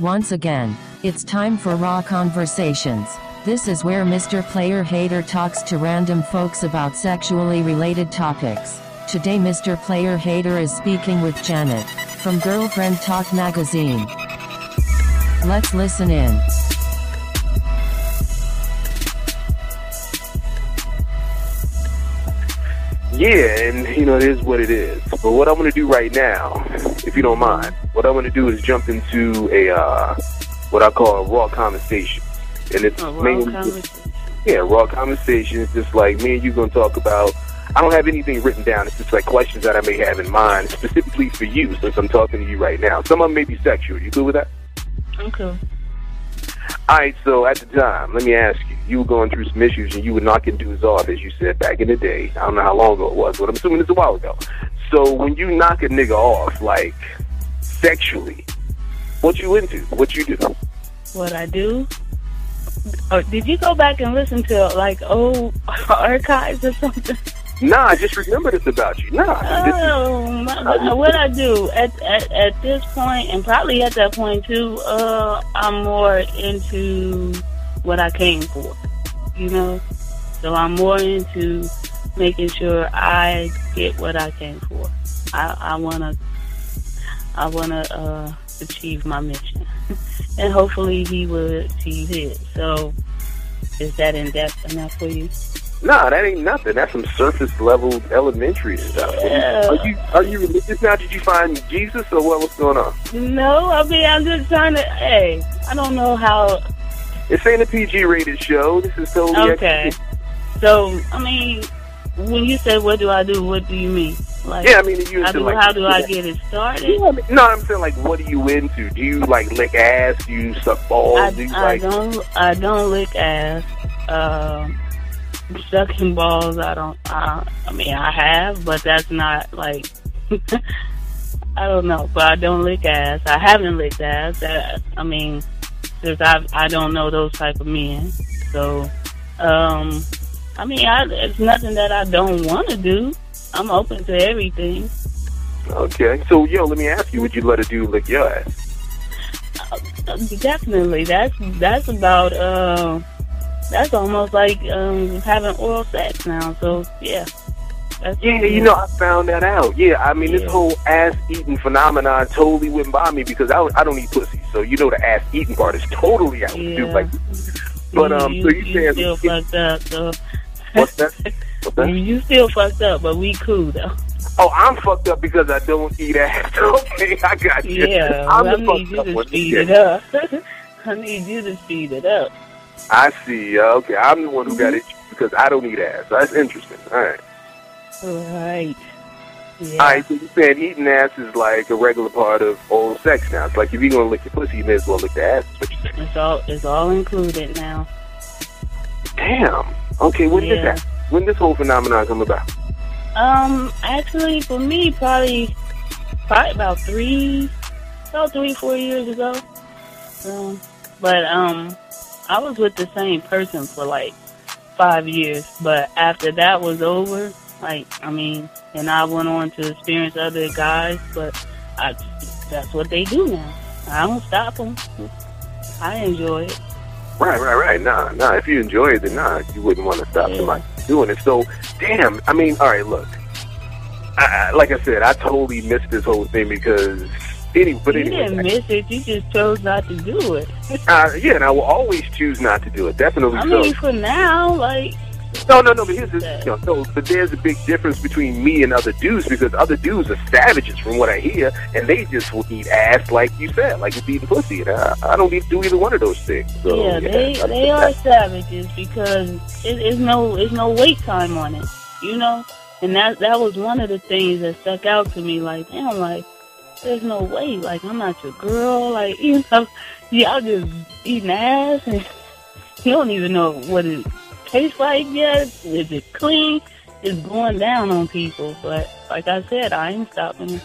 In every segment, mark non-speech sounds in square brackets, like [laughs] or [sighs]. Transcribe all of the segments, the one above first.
Once again, it's time for Raw Conversations. This is where Mr. Player Hater talks to random folks about sexually related topics. Today, Mr. Player Hater is speaking with Janet from Girlfriend Talk Magazine. Let's listen in. Yeah, and you know, it is what it is. But what I'm going to do right now, if you don't mind, what I'm going to do is jump into a uh, what I call a raw conversation, and it's A raw mainly conversation. yeah, raw conversation. It's just like me and you going to talk about. I don't have anything written down. It's just like questions that I may have in mind, specifically for you, since I'm talking to you right now. Some of them may be sexual. You good with that? Okay. All right, so at the time, let me ask you, you were going through some issues and you were knocking dudes off, as you said back in the day. I don't know how long ago it was, but I'm assuming it's a while ago. So when you knock a nigga off, like, sexually, what you into? What you do? What I do? Oh, did you go back and listen to like old [laughs] archives or something? Nah, I just remember this about you. Nah, this is, Oh, my, what I do at, at at this point, and probably at that point too, uh, I'm more into what I came for, you know. So I'm more into making sure I get what I came for. I, I wanna, I wanna uh, achieve my mission, [laughs] and hopefully he will achieve his. So, is that in depth enough for you? Nah, that ain't nothing. That's some surface level elementary stuff. Yeah. Are you are you religious now? Did you find Jesus or what? What's going on? No, I mean I'm just trying to. Hey, I don't know how It's ain't a PG rated show. This is totally Okay. So, I mean, when you say what do I do, what do you mean? Like, Yeah, I mean, you do, like how do I get it started? Yeah, I mean, no, I'm saying like, what are you into? Do you like lick ass? Do you suck balls? I, do you I like? don't I don't lick ass. Um, sucking balls, I don't. I, I mean, I have, but that's not like. [laughs] I don't know, but I don't lick ass. I haven't licked ass. I, I mean, since I I don't know those type of men. So, um, I mean, I, it's nothing that I don't want to do. I'm open to everything. Okay, so yo, let me ask you: Would you let a dude lick your ass? Uh, Definitely. That's that's about uh that's almost like um having oral sex now. So yeah. That's, Yeah, you know, I found that out. Yeah, I mean, this whole ass eating phenomenon totally went by me because I, I don't eat pussy, so you know the ass eating part is totally out. Yeah. Dude, like, but um, you, so you, you saying still fucked up. So what's that? [laughs] What's that? you, you still fucked up, but we cool though. Oh, I'm fucked up because I don't eat ass. [laughs] okay, I got you. Yeah, I'm I the need fucked you up to one. speed it up. [laughs] I need you to speed it up. I see. Uh, okay, I'm the one who Mm-hmm. got it because I don't eat ass. That's interesting. All right. Right. Yeah. All right, so you're saying eating ass is like a regular part of oral sex now. It's like if you're gonna lick your pussy, you may as well lick the ass. Is you're saying. It's all it's all included now. Damn. Okay, when did that? When this whole phenomenon come about? Um, actually, for me, probably, probably about three, about three, four years ago. Um, but um, I was with the same person for like five years. But after that was over, like I mean, and I went on to experience other guys. But I, that's what they do now. I don't stop them. I enjoy it. Right, right, right. Nah, nah. If you enjoy it, then nah, you wouldn't want to stop Yeah. somebody doing it. So, damn. I mean, all right. Look, I, I, like I said, I totally missed this whole thing because. But you anyway, didn't miss it. You just chose not to do it. [laughs] uh, yeah, and I will always choose not to do it. Definitely I so. mean, for now, like No, no, no. But here's the, you know, no, but there's a big difference between me and other dudes because other dudes are savages, from what I hear, and they just will eat ass, like you said, like it's eating pussy. And I, I don't need to do either one of those things. So, yeah, they I- they are savages because it, it's no it's no wait time on it, you know. And that that was one of the things that stuck out to me. Like, damn, like there's no way. Like I'm not your girl. Like [laughs] you know, y'all just eating ass and you don't even know what it tastes like yet. Is it clean? It's going down on people. But like I said, I ain't stopping it.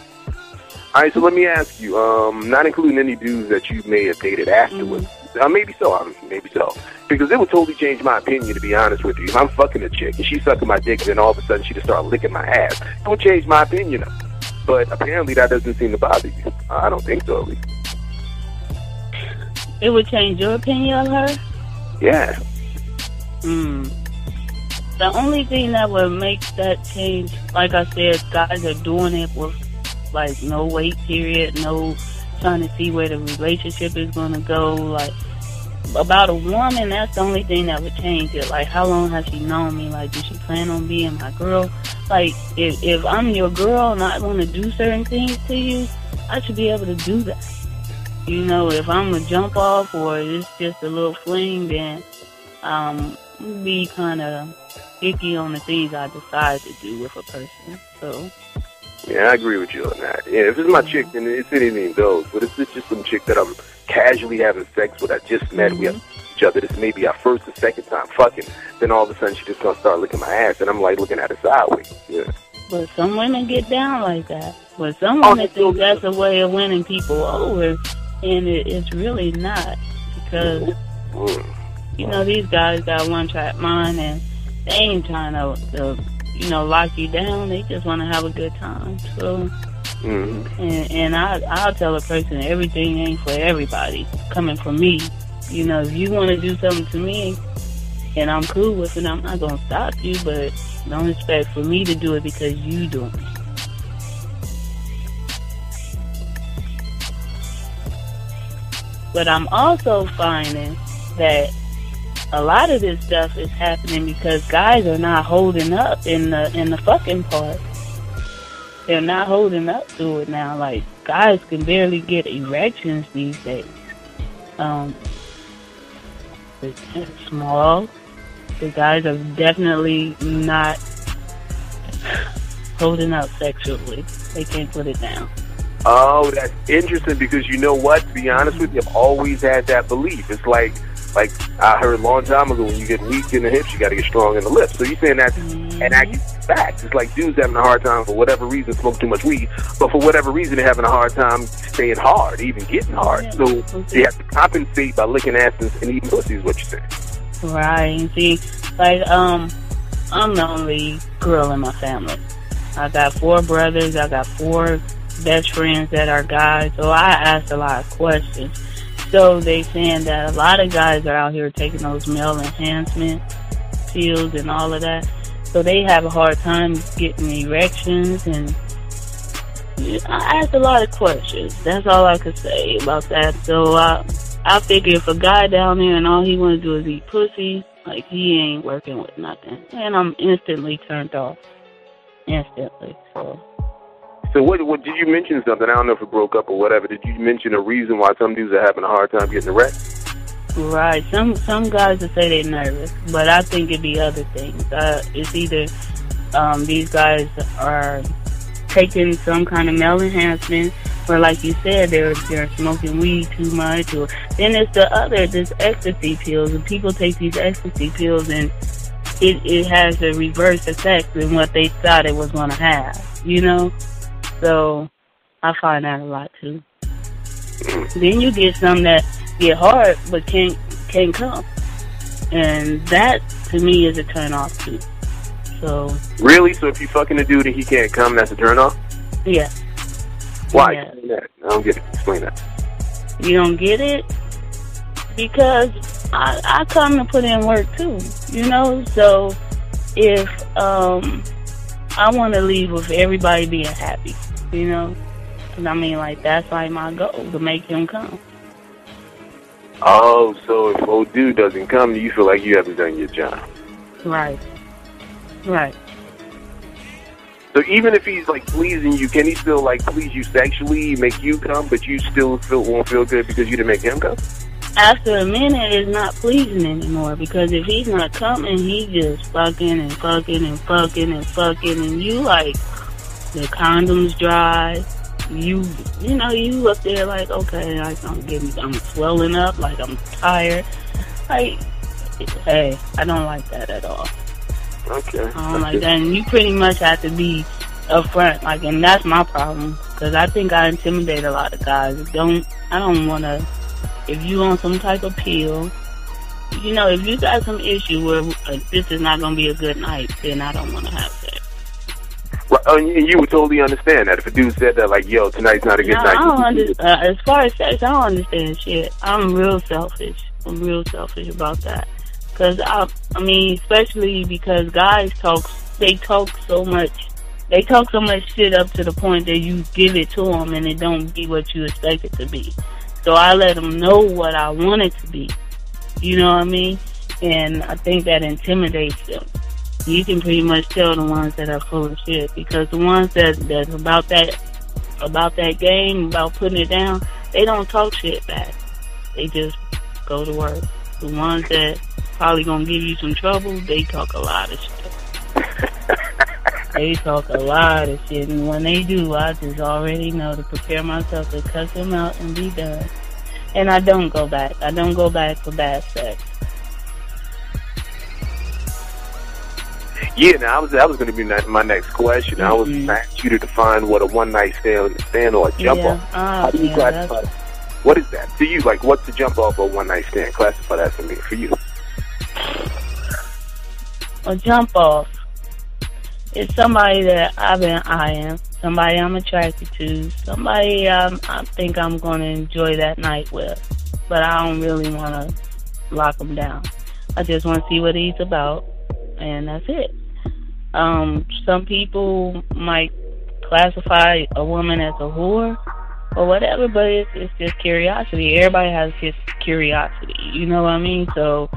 All right, so let me ask you, um, not including any dudes that you may have dated afterwards, Uh, maybe so. Um, maybe so. Because it would totally change my opinion, to be honest with you. If I'm fucking a chick and she's sucking my dick, and then all of a sudden she just start licking my ass, it would change my opinion. But apparently that doesn't seem to bother you. I don't think so, at least. It would change your opinion of her? Yeah. Hmm. The only thing that would make that change, like I said, guys are doing it with like no wait period, no trying to see where the relationship is going to go. Like about a woman, that's the only thing that would change it. Like how long has she known me? Like does she plan on being my girl? Like if if I'm your girl and I want to do certain things to you, I should be able to do that. You know, if I'm a jump off or it's just a little fling, then um, be kind of icky on the things I decide to do with a person. So. Yeah, I agree with you on that. Yeah, if it's my chick, then it's anything goes. But if it's just some chick that I'm casually having sex with, I just met, mm-hmm. we have mm-hmm. Each other, this may be our first or second time fucking, then all of a sudden she just gonna start licking my ass, and I'm like looking at her sideways. Yeah. But some women get down like that. But some women oh, think that's a way of winning people over, and it, it's really not because. Mm-hmm. You know, these guys got one track mind and they ain't trying to, to you know, lock you down. They just want to have a good time. So, mm-hmm. and, and I, I'll tell a person everything ain't for everybody coming from me. You know, if you want to do something to me and I'm cool with it, I'm not going to stop you, but don't expect for me to do it because you doing it. But I'm also finding that a lot of this stuff is happening because guys are not holding up in the in the fucking part. They're not holding up to it now. Like guys can barely get erections these days. Um, it's small. The guys are definitely not holding up sexually. They can't put it down. Oh, that's interesting because you know what? To be honest with you, I've always had that belief. It's like like I heard a long time ago, when you get weak in the hips, you got to get strong in the lips. So you're saying that's mm-hmm. an actual fact. It's like dudes having a hard time for whatever reason, smoke too much weed, but for whatever reason, they're having a hard time staying hard, even getting hard. So okay. you have to compensate by licking asses and eating pussy, is what you're saying. Right. See, like um, I'm the only girl in my family. I got four brothers. I got four best friends that are guys. So I ask a lot of questions so they saying that a lot of guys are out here taking those male enhancement pills and all of that. So they have a hard time getting erections and I asked a lot of questions. That's all I could say about that. So I, I figure if a guy down there and all he want to do is eat pussy, like he ain't working with nothing, and I'm instantly turned off, instantly. So so what, what did you mention something? I don't know if it broke up or whatever. Did you mention a reason why some dudes are having a hard time getting erect? Right. Some some guys will say they're nervous, but I think it'd be other things. Uh, it's either um, these guys are taking some kind of male enhancement, or like you said, they're they're smoking weed too much, or then it's the other, this ecstasy pills, and people take these ecstasy pills and it it has a reverse effect than what they thought it was going to have. You know. So I find that a lot too. Then you get some that get hard but can't can't come, and that to me is a turn off too. So really, so if you fucking a dude and he can't come, that's a turn off. Yeah. Why? Yeah. I don't get it. Explain that. You don't get it because I I come to put in work too. You know, so if um I want to leave with everybody being happy you know? Cause I mean, like, that's like my goal, to make him come. Oh, so if old dude doesn't come, you feel like you haven't done your job. Right. Right. So even if he's like pleasing you, can he still like please you sexually, make you come, but you still feel won't feel good because you didn't make him come? After a minute, it's not pleasing anymore because if he's not coming, he just fucking and fucking and fucking and fucking, and you like, the condoms dry. You, you know, you up there like, okay, I don't get me, I'm swelling up, like I'm tired. Like, hey, I don't like that at all. Okay. I don't like that. And you pretty much have to be upfront, like, and that's my problem because I think I intimidate a lot of guys. Don't, I don't want to if you on some type of pill, you know, if you got some issue where uh, this is not going to be a good night, then I don't want to have sex. Right, and you would totally understand that if a dude said that, like, "Yo, tonight's not a good no, night." I don't under, uh, as far as sex, I don't understand shit. I'm real selfish. I'm real selfish about that. Cause I, I mean, especially because guys talk, they talk so much. They talk so much shit up to the point that you give it to them and it don't be what you expect it to be. So I let them know what I want it to be. You know what I mean? And I think that intimidates them. You can pretty much tell the ones that are full of shit because the ones that that's about that about that game, about putting it down, they don't talk shit back. They just go to work. The ones that probably gonna give you some trouble, they talk a lot of shit. [laughs] they talk a lot of shit, and when they do, I just already know to prepare myself to cut them out and be done. And I don't go back. I don't go back for bad sex. Yeah, now I was that was going to be my next question. Mm-hmm. I was mm-hmm. asking you to define what a one night stand stand or a jump yeah. off. Uh, How do you yeah, classify? What is that to you? Like, what's the jump off or one night stand? Classify that for me for you. A jump off is somebody that I've been eyeing, somebody I'm attracted to, somebody um, I think I'm going to enjoy that night with, but I don't really want to lock them down. I just want to see what he's about, and that's it. Um, some people might classify a woman as a whore or whatever, but it's, it's just curiosity. Everybody has his curiosity, you know what I mean? So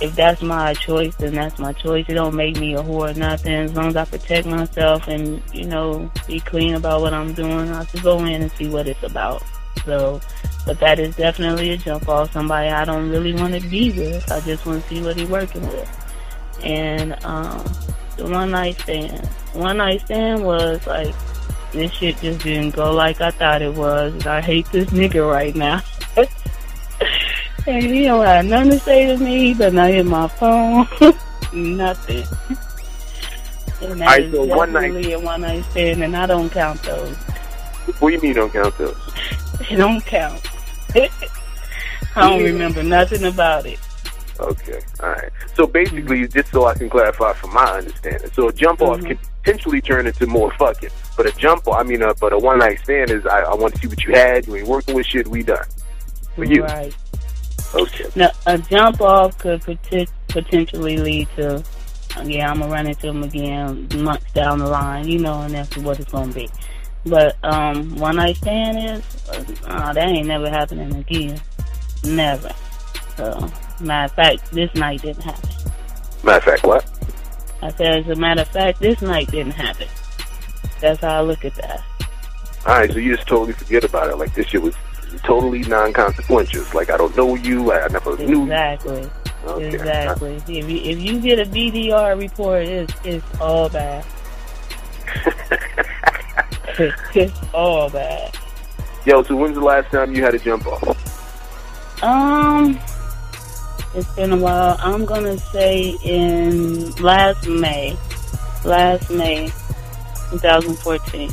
if that's my choice, then that's my choice. It don't make me a whore or nothing. As long as I protect myself and, you know, be clean about what I'm doing, I'll just go in and see what it's about. So, but that is definitely a jump off somebody I don't really want to be with. I just want to see what he's working with. And, um, the one night stand. One night stand was like, this shit just didn't go like I thought it was. I hate this nigga right now. [laughs] and he don't have nothing to say to me. He does not hit my phone. [laughs] nothing. And that is so one night. a one night stand, and I don't count those. What do you mean don't count those? [laughs] They don't count. I don't remember nothing about it. Okay, all right. So basically, mm-hmm. just so I can clarify from my understanding, so a jump off mm-hmm. can potentially turn into more fucking, but a jump off, I mean, uh, but a one night stand is I, I want to see what you had. You ain't working with shit. We done. For you. Right. Okay. Now, a jump off could potentially lead to, yeah, I'm gonna run into him again months down the line, you know, and that's what it's gonna be. But um, one night stand is, uh, that ain't never happening again. Never. So Matter of fact, this night didn't happen. Matter of fact, what? I said, as a matter of fact, this night didn't happen. That's how I look at that. All right, so you just totally forget about it. Like this shit was totally non-consequential. like I don't know you. I never exactly. knew. Exactly. Okay. Exactly. If you if you get a BDR report, it's it's all bad. [laughs] [laughs] it's all bad. Yo, so when's the last time you had a jump off? Um, it's been a while. I'm gonna say in last May, last May, 2014.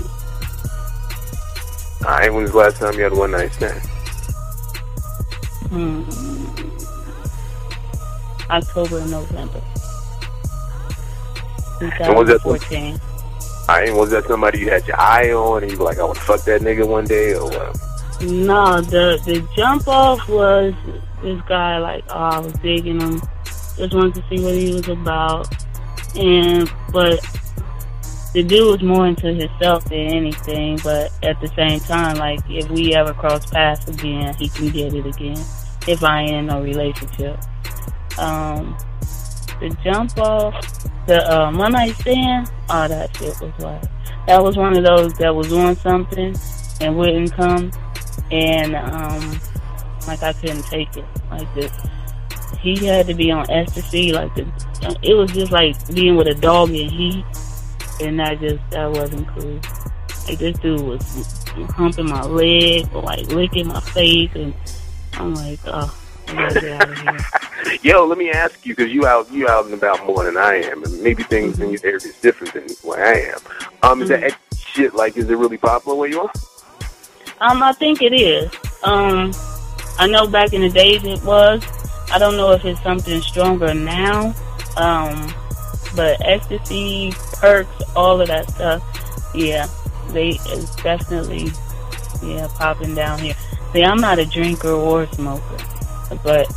All right. When was the last time you had one night stand? Hmm. October and November. 2014. I right, was that somebody you had your eye on and you were like, I want to fuck that nigga one day or what? No, the the jump off was this guy, like, oh, I was digging him. Just wanted to see what he was about. And, but the dude was more into himself than anything. But at the same time, like, if we ever cross paths again, he can get it again. If I ain't in no relationship. Um, the jump off, the uh, one night stand, oh, that shit was like, that was one of those that was on something and wouldn't come. And, um, like I couldn't take it. Like this, he had to be on ecstasy. Like the, it was just like being with a dog in heat, and that just that wasn't cool. Like this dude was humping my leg or like licking my face, and I'm like, oh. [laughs] Yo, let me ask you because you out you out and about more than I am, and maybe things mm-hmm. in your area is different than where I am. Um, is mm-hmm. that shit like is it really popular where you are? Um, I think it is. Um, I know back in the days it was. I don't know if it's something stronger now. Um, but ecstasy, perks, all of that stuff, yeah, they it's definitely yeah popping down here. See, I'm not a drinker or a smoker, but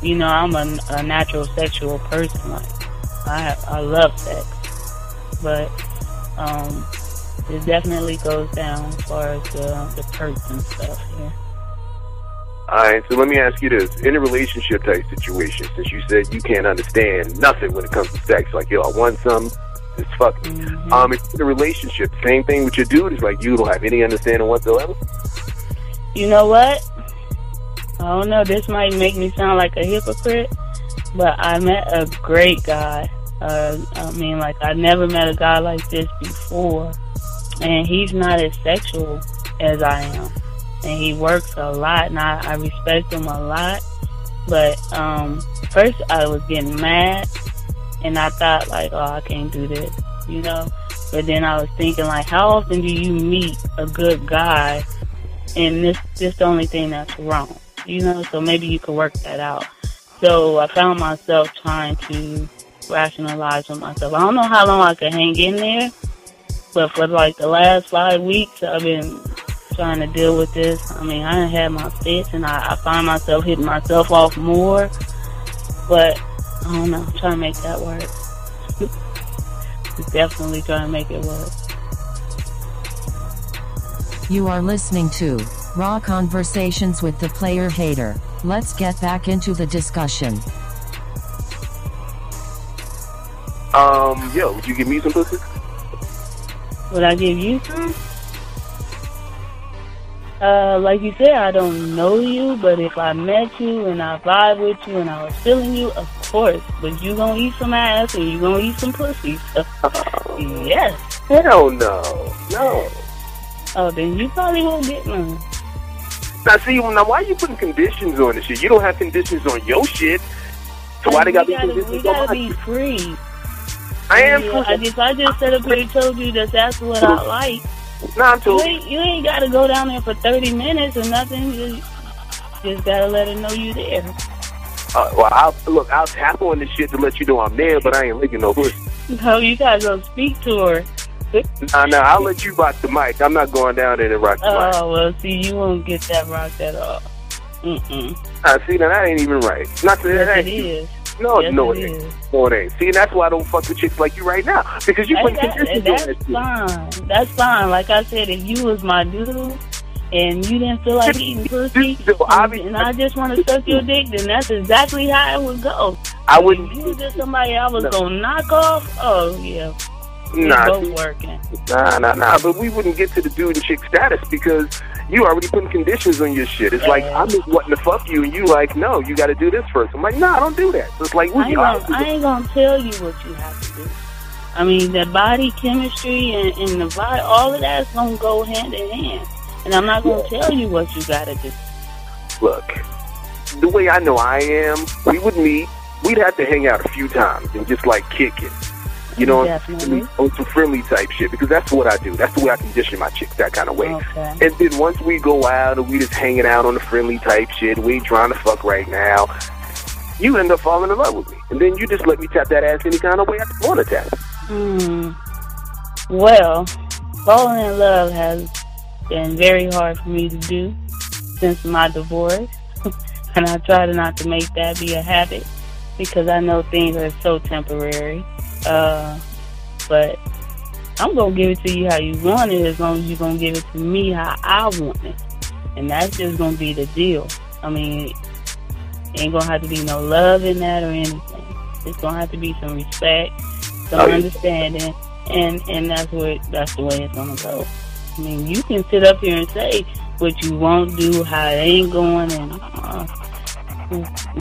you know I'm a, a natural sexual person. Like I I love sex, but um, it definitely goes down as far as the the perks and stuff here. All right, so let me ask you this: in a relationship type situation, since you said you can't understand nothing when it comes to sex, like yo, I want some, it's fucking. Mm-hmm. Um, in a relationship, same thing with your dude. It's like you don't have any understanding whatsoever. You know what? I don't know. This might make me sound like a hypocrite, but I met a great guy. Uh, I mean, like I never met a guy like this before, and he's not as sexual as I am, and he works a lot, and I, I respect him a lot. But um, first, I was getting mad, and I thought like, oh, I can't do this, you know. But then I was thinking like, how often do you meet a good guy, and this this the only thing that's wrong, you know? So maybe you could work that out. So I found myself trying to rationalize with myself. I don't know how long I could hang in there, but for like the last five weeks, I've been trying to deal with this. I mean, I done had my fits, and I, I find myself hitting myself off more. But I don't know, I'm trying to make that work. [laughs] Definitely trying to make it work. You are listening to Raw Conversations with the Player Hater. Let's get back into the discussion. Um, yo, would you give me some pussy? Would I give you some? Uh, like you said, I don't know you, but if I met you and I vibe with you and I was feeling you, of course. But you gonna eat some ass and you gonna eat some pussy. So, [laughs] yes. Hell no, no. Oh, then you probably won't get none. Now see, now why you putting conditions on this shit? You don't have conditions on your shit. So why they got we to gotta, be conditions on gotta be shit? free. I am Yeah, free. and if I just sat up here and told you that that's what I like, Nah, I'm you ain't, you ain't got to go down there for 30 minutes or nothing. You just got to let her know you there. Uh, well, I'll look. I'll tap on this shit to let you know I'm there, but I ain't licking no pussy. No, you got to go speak to her. Nah, nah. I'll let you rock the mic. I'm not going down there and rock the mic. Oh, well, see, you won't get that rocked at all. Mm-mm. Ah, see, now that ain't even right. Not that Yes, that it ain't. is. No, Yes, no, it ain't. No, it ain't. See, and that's why I don't fuck with chicks like you right now because you put that- conditions that's that shit. fine. That's fine. Like I said, if you was my dude and you didn't feel like eating [laughs] pussy, So and, and I just want to suck your dick, then that's exactly how it would go. I If wouldn't. you was just somebody I was No. gonna knock off, oh yeah, Nah, both working. nah, nah, nah. But we wouldn't get to the dude and chick status because you already putting conditions on your shit. It's like I'm just wanting to fuck you, and you like, no, you got to do this first. I'm like, no, nah, I don't do that. So it's like I ain't, gonna, I ain't gonna tell you what you have to do. I mean, the body chemistry and, and the vibe, all of that's gonna go hand in hand. And I'm not gonna tell you what you gotta do. look. The way I know I am, we would meet. We'd have to hang out a few times and just like kick it. You know, Definitely. on some friendly type shit because that's what I do. That's the way I condition my chicks that kind of way. Okay. And then once we go out and we just hanging out on the friendly type shit, we trying to fuck right now. You end up falling in love with me, and then you just let me tap that ass any kind of way I want to tap. Hmm. Well, falling in love has been very hard for me to do since my divorce. [laughs] and I try to not to make that be a habit because I know things are so temporary. Uh, but I'm to give it to you how you want it as long as you're to give it to me how I want it. And that's just to be the deal. I mean, ain't to have to be no love in that or anything. It's to have to be some respect, some Oh, understanding, and and that's what that's the way it's gonna go. I mean, you can sit up here and say what you won't do, how it ain't going, and uh,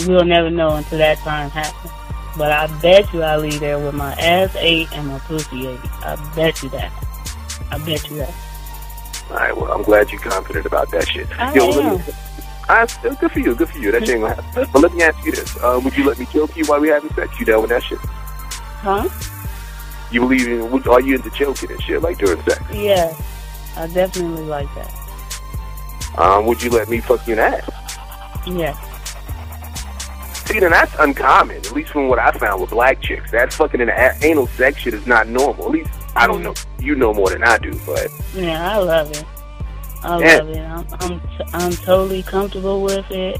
we'll never know until that time happens. But I bet you I leave there with my ass ate and my pussy ate. I bet you that. I bet you that. All right, well, I'm glad you're confident about that shit. I let am. me, I, good for you, good for you. That shit ain't gonna happen. [laughs] But let me ask you this: uh, Would you let me choke you while we having sex? You down with that shit? Huh? You believe in? Are you into choking and shit like during sex? Yes. I definitely like that. Um, would you let me fuck you in the ass? Yes. See, then that's uncommon, at least from what I found with black chicks. That fucking anal sex shit is not normal. At least, I don't know. You know more than I do, but. Yeah, I love it. I Yeah. love it. I'm, I'm, I'm totally comfortable with it.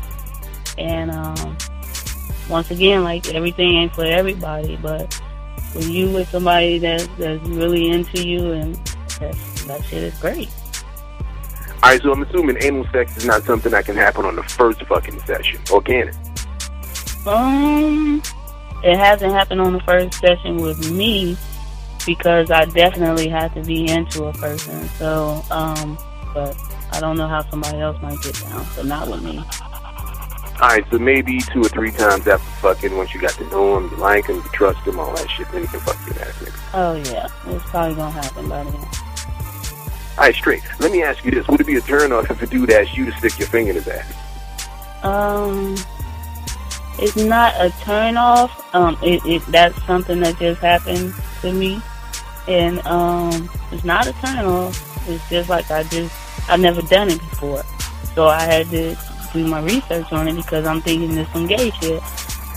And, um, once again, like, everything ain't for everybody, but when you with somebody that, that's really into you and that, that shit is great. Alright, so I'm assuming anal sex is not something that can happen on the first fucking session, or can it? Um, it hasn't happened on the first session with me because I definitely have to be into a person. So, um, but I don't know how somebody else might get down. So not with me. Alright, so maybe two or three times after fucking, once you got to know him, you like him, you trust him, all that shit, then you can fuck your ass nigga. Oh yeah, it's probably gonna happen by then. Alright, straight. Let me ask you this. Would it be a turn off if a dude asked you to stick your finger in his ass? Um, it's not a turn off. Um, it, it that's something that just happened to me, and um, it's not a turn off. It's just like I just I've never done it before, so I had to do my research on it because I'm thinking this some gay shit,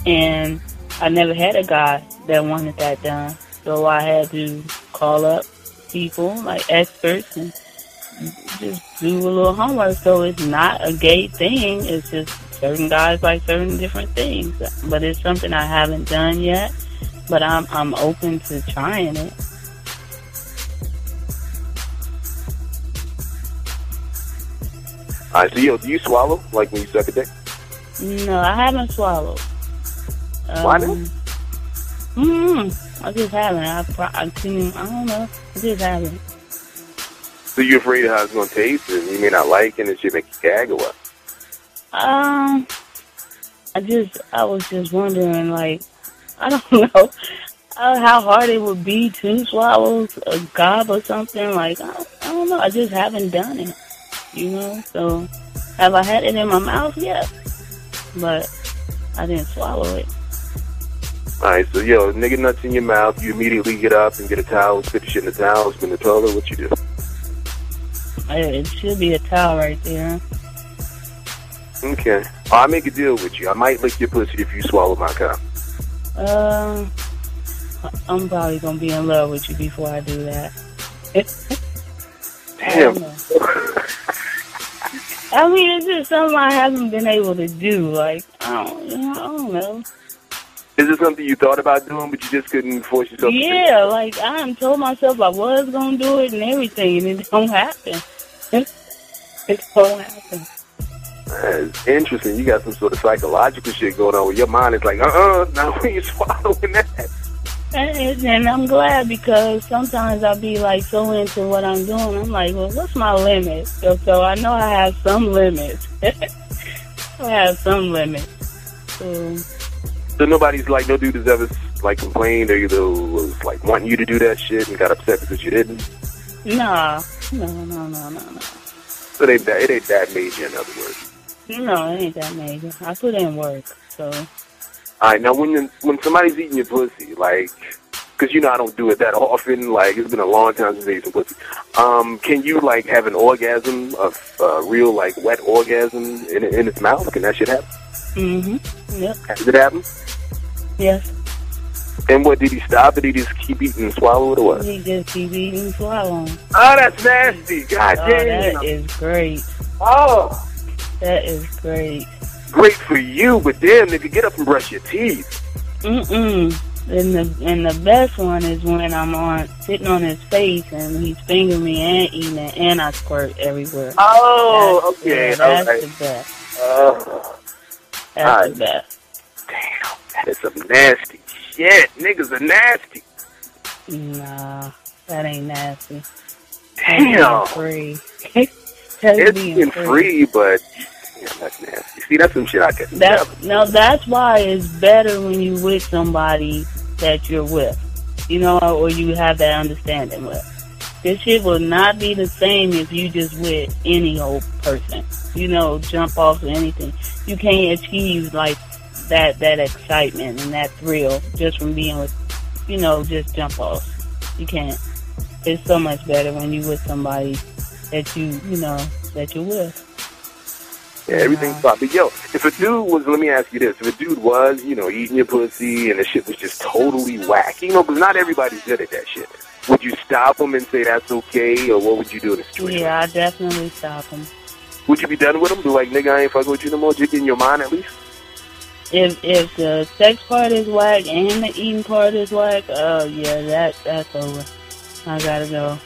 and I never had a guy that wanted that done, so I had to call up people like experts and just do a little homework. So it's not a gay thing. It's just certain guys like certain different things. But it's something I haven't done yet. But I'm I'm open to trying it. So yo, do you swallow, like when you suck a dick? No, I haven't swallowed. Um, Why not? Mm, I just haven't. I pro- I couldn't. I don't know. I just haven't. So you're afraid of how it's gonna taste, and you may not like it, and it should make you gag or what? Um, I just, I was just wondering, like, I don't [laughs] know uh, how hard it would be to swallow a gob or something. Like, I, I don't know. I just haven't done it, you know. So, have I had it in my mouth? Yes, but I didn't swallow it. Alright, so yo, nigga nuts in your mouth, you immediately get up and get a towel, spit the shit in the towel, spin the toilet, what you do? It should be a towel right there. Okay. I'll make a deal with you. I might lick your pussy if you swallow my cock. Um, I'm probably gonna be in love with you before I do that. Damn. don't. [laughs] I mean, it's just something I haven't been able to do. Like, I don't, you know, I don't know. Is it something you thought about doing, but you just couldn't force yourself to do? Yeah, like I told myself I was gonna do it and everything, and it don't happen. [laughs] it don't happen. That's interesting. You got some sort of psychological shit going on where your mind is like, uh-uh, now we swallowing that. And, and I'm glad because sometimes I'll be like so into what I'm doing. I'm like, well, what's my limit? So, so I know I have some limits. [laughs] I have some limits. So, So nobody's like, no dude has ever like complained or either was like wanting you to do that shit and got upset because you didn't. nah, no, no, no, no, no. So that, it ain't that major, in other words. No, it ain't that major. I put in work, so All right, now when you, when somebody's eating your pussy, like, because you know I don't do it that often. Like it's been a long time since I ate some pussy. Um, can you like have an orgasm, of uh, real like wet orgasm in in its mouth? Can that shit happen? mhm, yep, Has it happened? yes. And what did he stop? Did he just keep eating and swallow it or what? He just keep eating and swallowing. Oh, that's nasty. God Oh, damn. that is great. oh, That is great. great for you, but damn, nigga, get up and brush your teeth. Mm-mm. And the and the best one is when I'm on sitting on his face and he's fingering me and eating it and I squirt everywhere. Oh, That's- okay, yeah, that's okay. the best. Oh, That's Alright. the best. damn, that is some nasty shit. Niggas are nasty. Nah, that ain't nasty. That's Damn. being free. [laughs] That's It's being being free, but nasty. See, that's some shit I could That never. no, that's why it's better when you with somebody that you're with, you know, or you have that understanding with. This shit will not be the same if you just with any old person, you know, jump off or anything. You can't achieve like that that excitement and that thrill just from being with, you know, just jump off. You can't. It's so much better when you with somebody that you, you know, that you're with. Yeah, everything's fine. But yo, if a dude was, let me ask you this: if a dude was, you know, eating your pussy and the shit was just totally whack, you know, because not everybody's good at that shit. Would you stop him and say that's okay, or what would you do in the situation? Yeah, I definitely stop him. Would you be done with him? Be like, nigga, I ain't fucking with you no more. Just in your mind, at least. If if the sex part is whack and the eating part is whack, oh yeah, that that's over. I gotta go.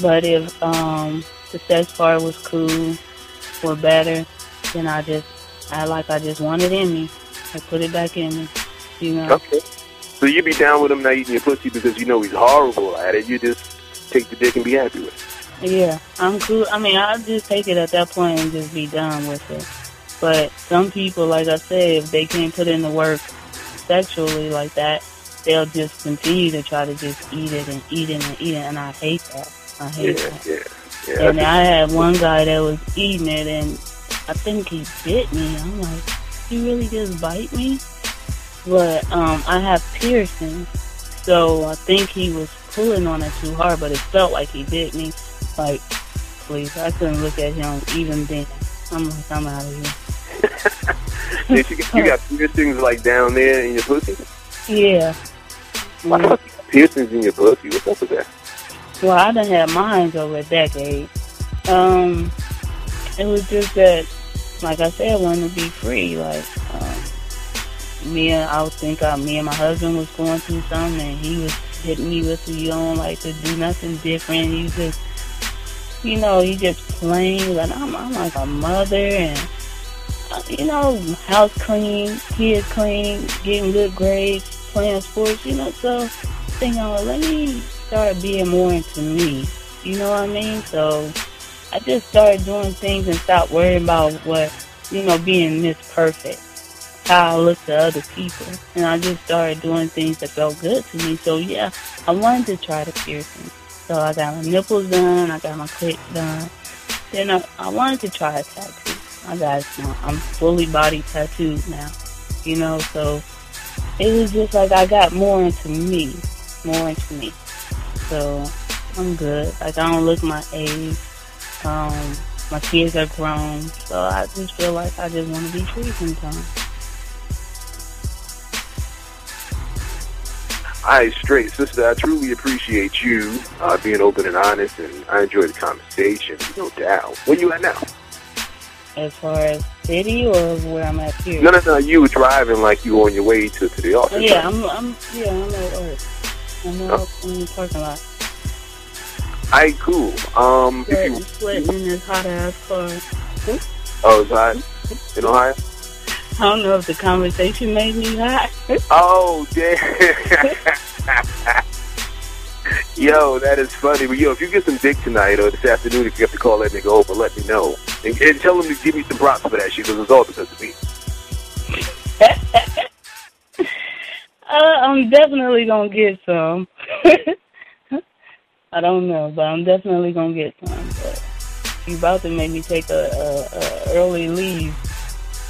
But if um the sex part was cool or better, then I just I like I just want it in me. I put it back in me. You know. Okay. So you be down with him not eating your pussy because you know he's horrible at it. You just take the dick and be happy with it. Yeah, I'm cool. I mean, I'll just take it at that point and just be done with it. But some people, like I said, if they can't put in the work sexually like that, they'll just continue to try to just eat it and eat it and eat it, and I hate that. I hate yeah, that. Yeah, yeah. And I had one guy that was eating it, and I think he bit me. I'm like, he really just bite me? But um, I have piercings, so I think he was pulling on it too hard, but it felt like he bit me. Like, please, I couldn't look at him even then. I'm like, I'm out of here. [laughs] you, got, you got piercings like down there in your pussy? Yeah. Why mm. Piercings in your pussy? What's up with that? Well, I done had mine over a decade. Um, it was just that, like I said, I wanted to be free. Like, um, me and I think uh, me and my husband was going through something, and he was hitting me with, "You don't like to do nothing different. You just, you know, you just playing. But I'm, I'm like a mother, and you know, house clean, kids clean, getting good grades, playing sports, you know, so thinking, oh, let me start being more into me. You know what I mean? So I just started doing things and stopped worrying about what, you know, being Miss Perfect, how I look to other people. And I just started doing things that felt good to me. So yeah, I wanted to try the piercing. So I got my nipples done, I got my clit done. Then I, I wanted to try a tattoo. I got I'm fully body tattooed now, you know. So it was just like I got more into me, more into me. So I'm good. Like I don't look my age. Um, my kids are grown, so I just feel like I just want to be free sometimes. Right, straight sister. I truly appreciate you uh, being open and honest, and I enjoy the conversation. No doubt. Where you at now? as far as city or where I'm at here? No, no, no. You were driving like you were on your way to, to the office. Yeah, I'm, I'm, yeah, I'm at work. I'm oh. in the parking lot. Right, cool. Um, if you sweating in this hot ass car. Oh, it's hot in Ohio. I don't know if the conversation made me hot. oh, damn. [laughs] Yo, that is funny. But yo, if you get some dick tonight or this afternoon, if you have to call that nigga over, let me know. And, and tell him to give me some props for that shit because it's all because of me. [laughs] uh, I'm definitely gonna get some. [laughs] I don't know, but I'm definitely gonna get some. But you about to make me take a, a, a early leave.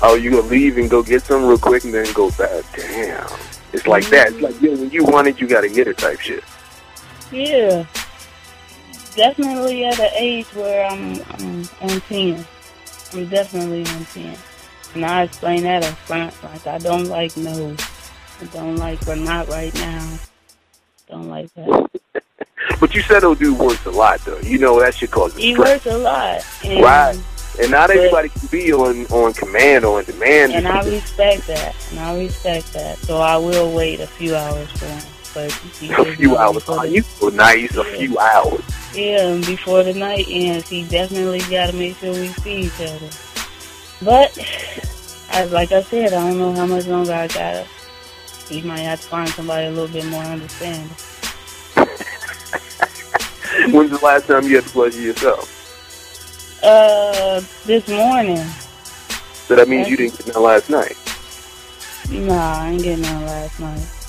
Oh, you gonna leave and go get some real quick and then go back? Damn, it's like mm-hmm. that. It's like yo, when you want it, you gotta get it type shit. Yeah. Definitely at an age where I'm, I'm on 10. I'm definitely on 10. And I explain that up front. Like, I don't like no. I don't like, but not right now. Don't like that. But you said dude works a lot, though. You know that shit causes He stress. works a lot. And, right. And not everybody can be on, on command or on demand. And I respect that. And I respect that. So I will wait a few hours for him but [laughs] a few hours. Oh, you so nice. A few hours. Yeah, and before the night ends, he definitely got to make sure we see each other. But [sighs] as like I said, I don't know how much longer I got. He might have to find somebody a little bit more understanding. [laughs] When's the last time you had to pleasure yourself? Uh, this morning. So that means That's, you didn't get none last night. Nah, I didn't get none last night.